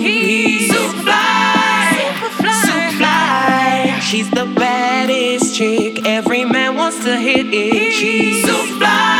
She's super fly, super fly. She's the baddest chick. Every man wants to hit it. She's so fly.